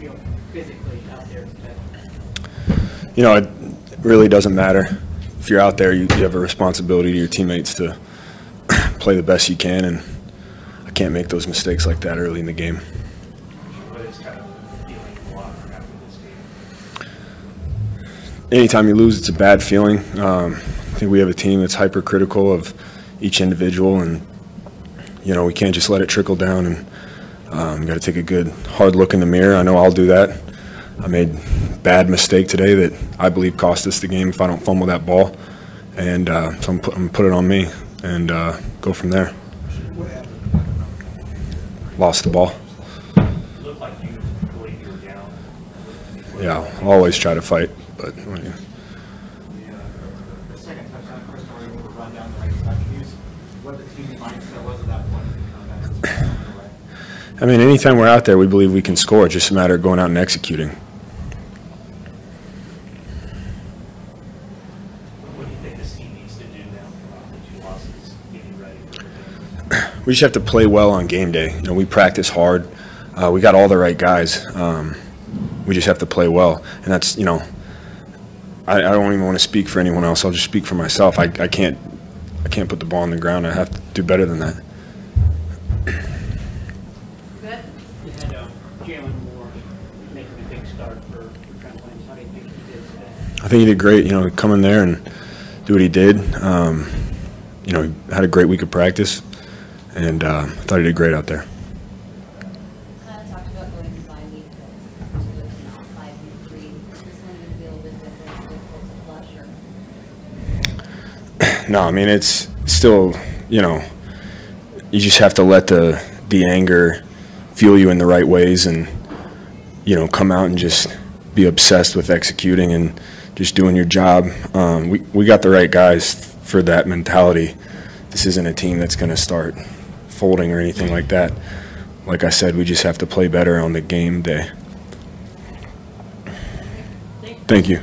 You feel physically out there you know, it really doesn't matter. If you're out there, you, you have a responsibility to your teammates to play the best you can, and I can't make those mistakes like that early in the game. What is kind of feeling in the locker room after this game? Anytime you lose, it's a bad feeling. Um, I think we have a team that's hypercritical of each individual, and you know we can't just let it trickle down. And um, got to take a good hard look in the mirror. I know I'll do that. I made bad mistake today that I believe cost us the game if I don't fumble that ball, and uh, so I'm, put, I'm put it on me and uh, go from there. Lost the ball. Yeah, I'll always try to fight, but. The, I mean, anytime we're out there, we believe we can score. It's just a matter of going out and executing. What do you think this team needs to do now from the two losses, getting ready for the game? We just have to play well on game day. You know, we practice hard. Uh, we got all the right guys. Um, we just have to play well, and that's you know. I, I don't even want to speak for anyone else. I'll just speak for myself. I, I can't. I can't put the ball on the ground. I have to do better than that. Jaylon Moore making a big start for, for Trent Williams. How do you think he did today? I think he did great. You know, come in there and do what he did. Um, you know, he had a great week of practice, and uh, I thought he did great out there. Kind of talked about going to bye week to to now five week three. Is this one going to be a little bit different, difficult to flush or? No, I mean it's still, you know, you just have to let the the anger fuel you in the right ways, and you know, come out and just be obsessed with executing and just doing your job. Um, we we got the right guys for that mentality. This isn't a team that's going to start folding or anything like that. Like I said, we just have to play better on the game day. Thank you.